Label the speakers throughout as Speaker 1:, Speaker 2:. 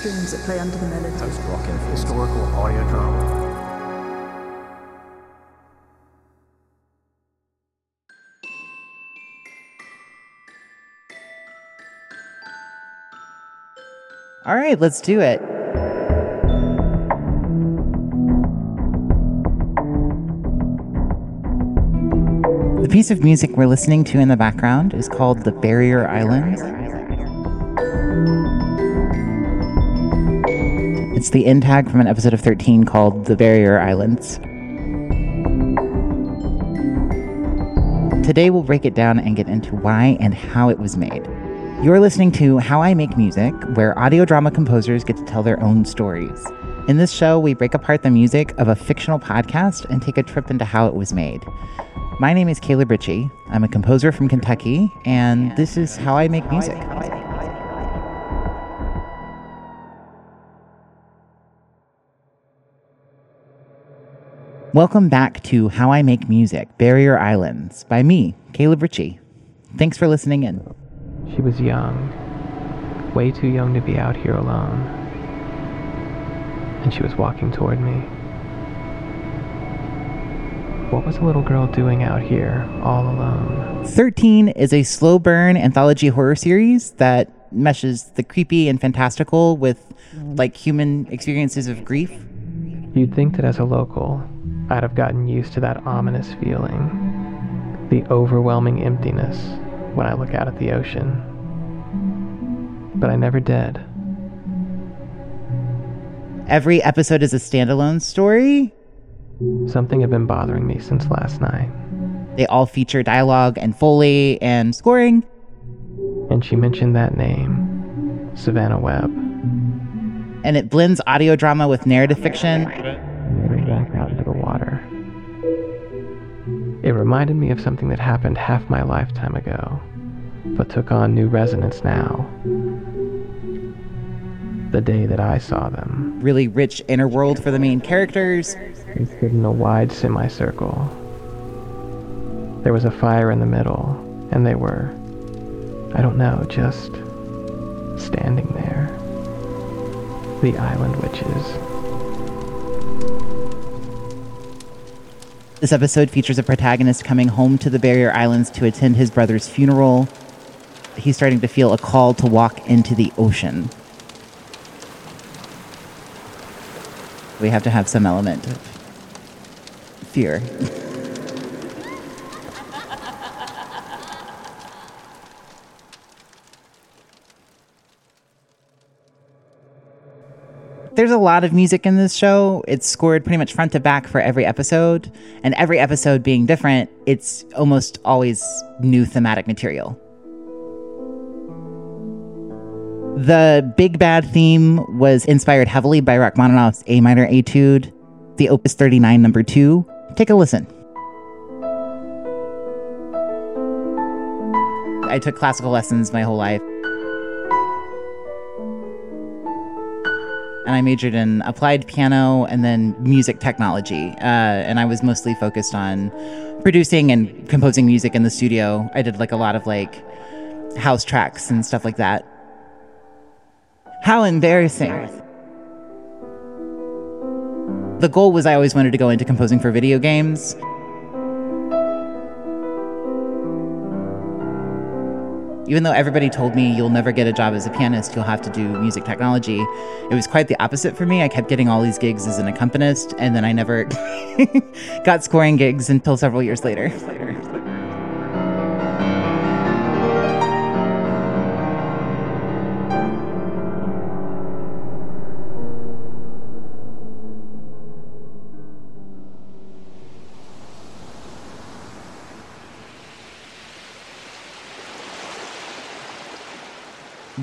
Speaker 1: strings that play under the melody.
Speaker 2: Post-rock and historical audio drama.
Speaker 3: All right, let's do it. The piece of music we're listening to in the background is called The Barrier Islands. It's the end tag from an episode of 13 called The Barrier Islands. Today we'll break it down and get into why and how it was made. You're listening to How I Make Music, where audio drama composers get to tell their own stories. In this show, we break apart the music of a fictional podcast and take a trip into how it was made. My name is Caleb Ritchie. I'm a composer from Kentucky, and this is How I Make Music. Welcome back to How I Make Music Barrier Islands by me, Caleb Ritchie. Thanks for listening in.
Speaker 2: She was young, way too young to be out here alone. And she was walking toward me. What was a little girl doing out here, all alone?
Speaker 3: 13 is a slow burn anthology horror series that meshes the creepy and fantastical with like human experiences of grief.
Speaker 2: You'd think that as a local, I'd have gotten used to that ominous feeling, the overwhelming emptiness when I look out at the ocean. But I never did.
Speaker 3: Every episode is a standalone story.
Speaker 2: Something had been bothering me since last night,
Speaker 3: They all feature dialogue and foley and scoring.
Speaker 2: and she mentioned that name, Savannah Webb.
Speaker 3: And it blends audio drama with narrative fiction.
Speaker 2: It reminded me of something that happened half my lifetime ago, but took on new resonance now. The day that I saw them.
Speaker 3: Really rich inner world for the main characters.
Speaker 2: They stood in a wide semicircle. There was a fire in the middle, and they were, I don't know, just standing there. The island witches.
Speaker 3: This episode features a protagonist coming home to the Barrier Islands to attend his brother's funeral. He's starting to feel a call to walk into the ocean. We have to have some element of fear. There's a lot of music in this show. It's scored pretty much front to back for every episode, and every episode being different, it's almost always new thematic material. The Big Bad theme was inspired heavily by Rachmaninoff's A minor etude, the Opus 39 number 2. Take a listen. I took classical lessons my whole life. And I majored in applied piano and then music technology. Uh, and I was mostly focused on producing and composing music in the studio. I did like a lot of like house tracks and stuff like that. How embarrassing. The goal was I always wanted to go into composing for video games. Even though everybody told me you'll never get a job as a pianist, you'll have to do music technology, it was quite the opposite for me. I kept getting all these gigs as an accompanist, and then I never got scoring gigs until several years later.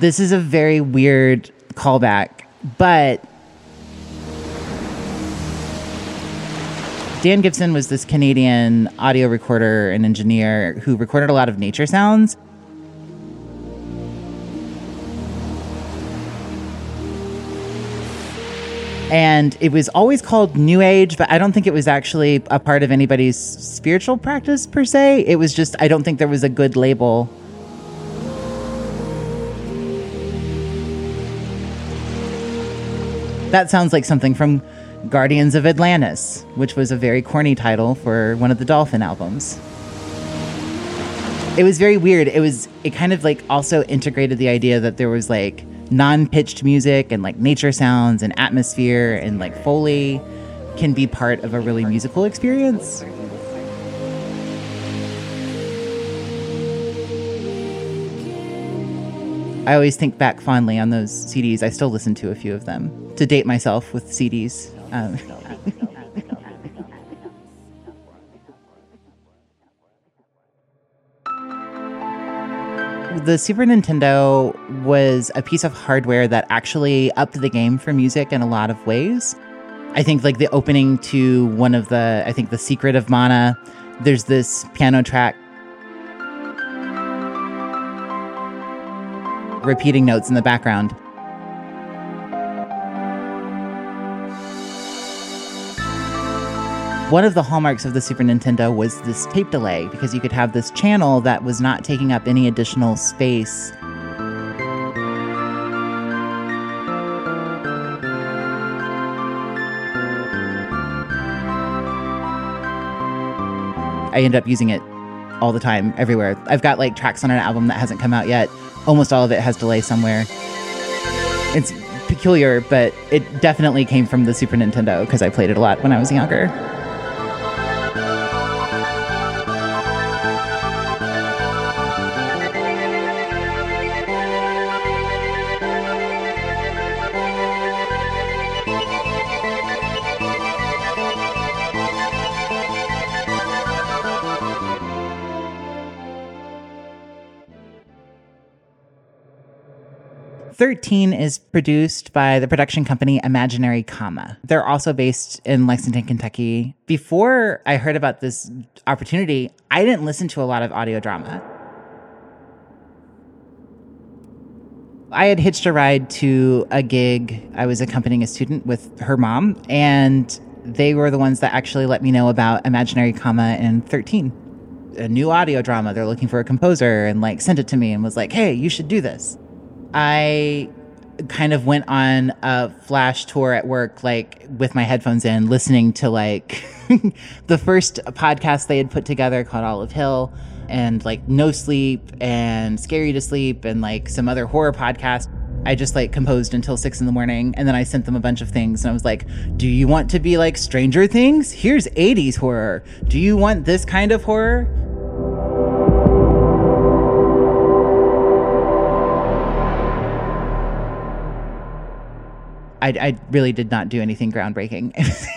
Speaker 3: This is a very weird callback, but Dan Gibson was this Canadian audio recorder and engineer who recorded a lot of nature sounds. And it was always called New Age, but I don't think it was actually a part of anybody's spiritual practice per se. It was just, I don't think there was a good label That sounds like something from Guardians of Atlantis, which was a very corny title for one of the Dolphin albums. It was very weird. It was it kind of like also integrated the idea that there was like non-pitched music and like nature sounds and atmosphere and like foley can be part of a really musical experience. I always think back fondly on those CDs. I still listen to a few of them to date myself with CDs. Um, the Super Nintendo was a piece of hardware that actually upped the game for music in a lot of ways. I think like the opening to one of the I think the Secret of Mana, there's this piano track repeating notes in the background. One of the hallmarks of the Super Nintendo was this tape delay because you could have this channel that was not taking up any additional space. I end up using it all the time, everywhere. I've got like tracks on an album that hasn't come out yet. Almost all of it has delay somewhere. It's peculiar, but it definitely came from the Super Nintendo because I played it a lot when I was younger. 13 is produced by the production company Imaginary Comma. They're also based in Lexington, Kentucky. Before I heard about this opportunity, I didn't listen to a lot of audio drama. I had hitched a ride to a gig. I was accompanying a student with her mom, and they were the ones that actually let me know about Imaginary Comma and 13 a new audio drama. They're looking for a composer and like sent it to me and was like, hey, you should do this. I kind of went on a flash tour at work, like with my headphones in, listening to like the first podcast they had put together called Olive Hill and like No Sleep and Scary to Sleep and like some other horror podcast. I just like composed until six in the morning and then I sent them a bunch of things and I was like, Do you want to be like Stranger Things? Here's 80s horror. Do you want this kind of horror? I, I really did not do anything groundbreaking.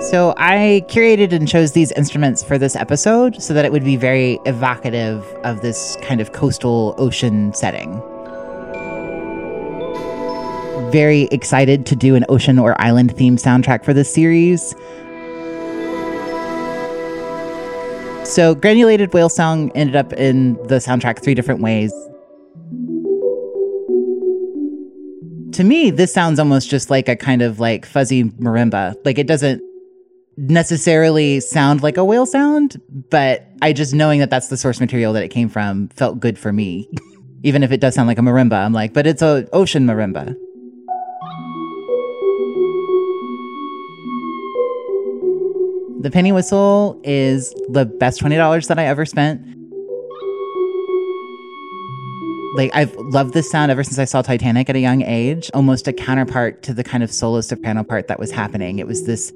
Speaker 3: So I curated and chose these instruments for this episode so that it would be very evocative of this kind of coastal ocean setting. Very excited to do an ocean or island theme soundtrack for this series. So, Granulated Whale Song ended up in the soundtrack three different ways. To me, this sounds almost just like a kind of like fuzzy marimba. Like it doesn't necessarily sound like a whale sound, but I just knowing that that's the source material that it came from felt good for me. Even if it does sound like a marimba, I'm like, but it's a ocean marimba. The penny whistle is the best $20 that I ever spent. Like, I've loved this sound ever since I saw Titanic at a young age, almost a counterpart to the kind of solo soprano part that was happening. It was this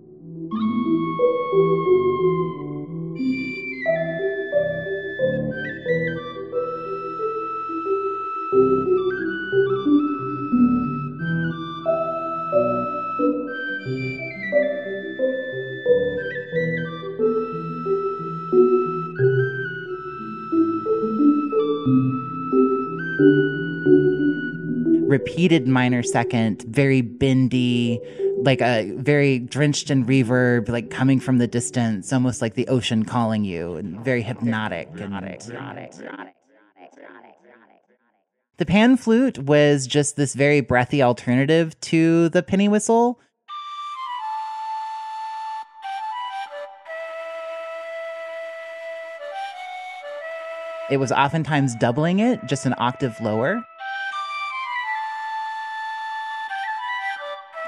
Speaker 3: repeated minor second, very bendy, like a very drenched in reverb, like coming from the distance, almost like the ocean calling you, and very hypnotic. The pan flute was just this very breathy alternative to the penny whistle. it was oftentimes doubling it, just an octave lower.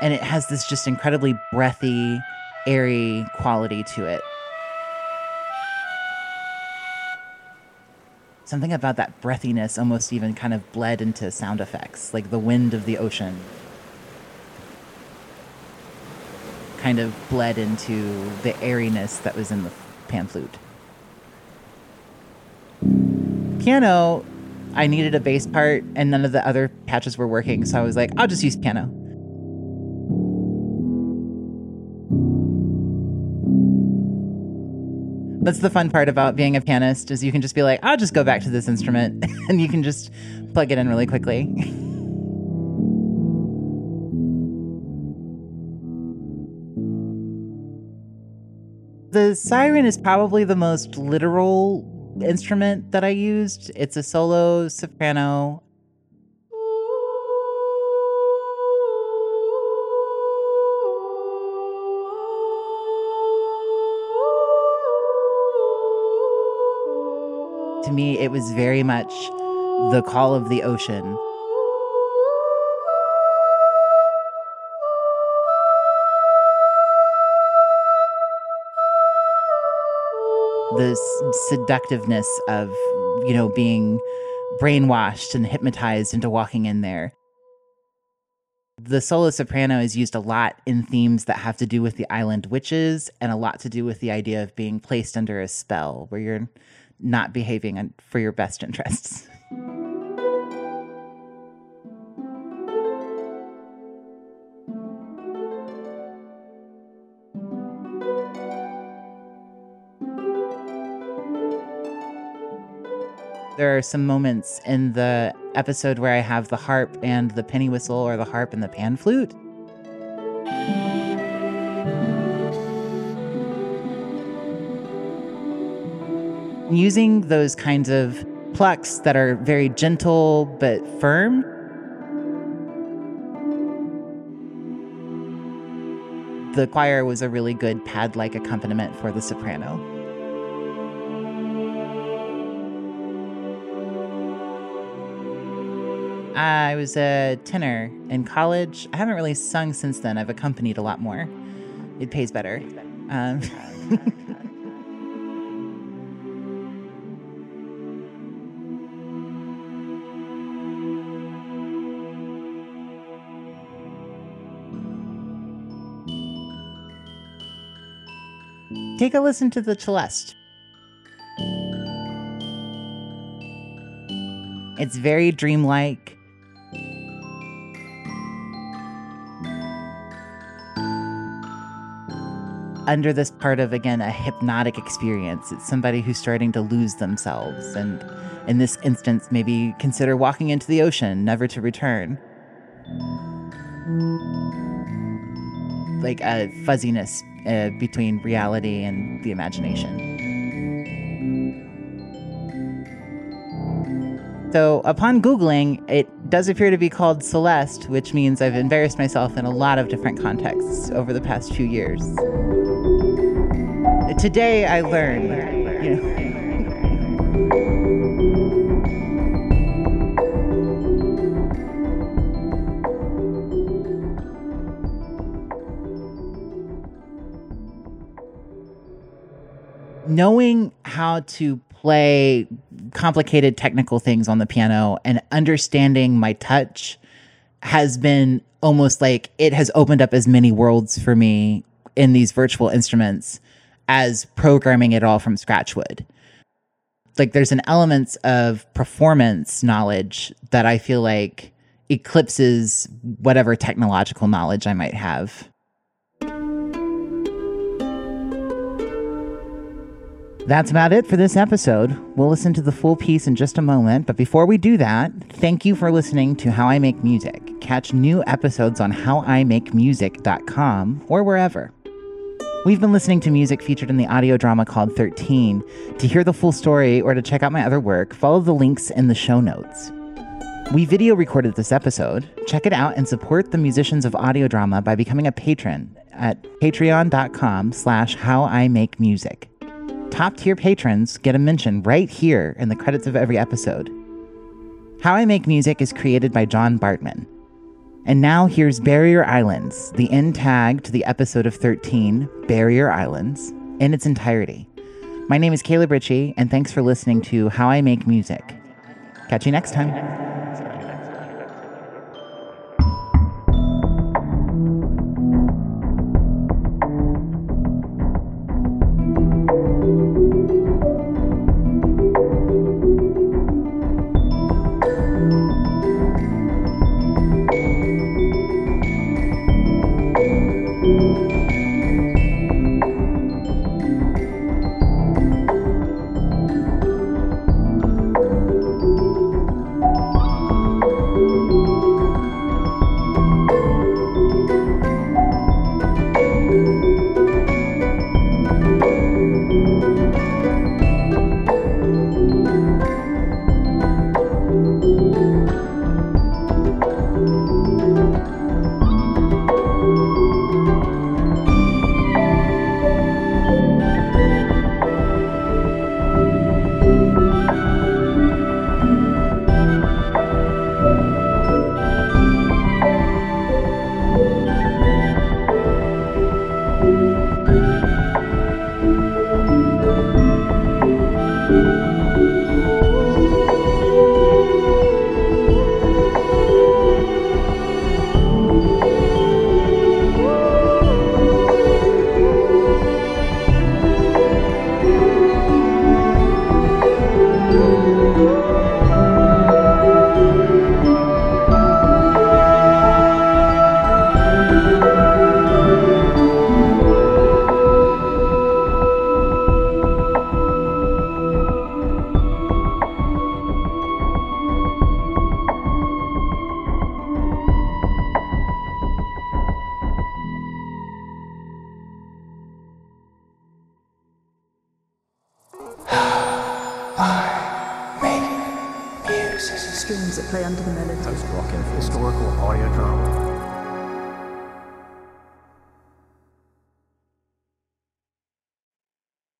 Speaker 3: And it has this just incredibly breathy, airy quality to it. Something about that breathiness almost even kind of bled into sound effects, like the wind of the ocean. Kind of bled into the airiness that was in the pan flute. Piano, I needed a bass part and none of the other patches were working, so I was like, I'll just use piano. That's the fun part about being a pianist is you can just be like, I'll just go back to this instrument and you can just plug it in really quickly. the siren is probably the most literal instrument that I used. It's a solo soprano. To me, it was very much the call of the ocean. the seductiveness of, you know, being brainwashed and hypnotized into walking in there. The solo soprano is used a lot in themes that have to do with the island witches and a lot to do with the idea of being placed under a spell where you're not behaving for your best interests. there are some moments in the episode where I have the harp and the penny whistle or the harp and the pan flute. Using those kinds of plucks that are very gentle but firm. The choir was a really good pad like accompaniment for the soprano. I was a tenor in college. I haven't really sung since then. I've accompanied a lot more. It pays better. Um, Take a listen to the Celeste. It's very dreamlike. under this part of again a hypnotic experience. It's somebody who's starting to lose themselves and in this instance maybe consider walking into the ocean never to return. Like a fuzziness uh, between reality and the imagination. So, upon Googling, it does appear to be called celesta, which means I've embarrassed myself in a lot of different contexts over the past few years. Today I learned, you know. Knowing how to play complicated technical things on the piano and understanding my touch has been almost like it has opened up as many worlds for me in these virtual instruments as programming it all from scratch would. Like there's an element of performance knowledge that I feel like eclipses whatever technological knowledge I might have. That's about it for this episode. We'll listen to the full piece in just a moment, but before we do that, thank you for listening to How I Make Music. Catch new episodes on howimakemusic.com or wherever. We've been listening to music featured in the audio drama called 13. To hear the full story or to check out my other work, follow the links in the show notes. We video recorded this episode. Check it out and support the musicians of audio drama by becoming a patron at patreon.com slash how I make music. Top tier patrons get a mention right here in the credits of every episode. How I Make Music is created by John Bartman. And now here's Barrier Islands, the end tag to the episode of 13, Barrier Islands, in its entirety. My name is Caleb Ritchie, and thanks for listening to How I Make Music. Catch you next time.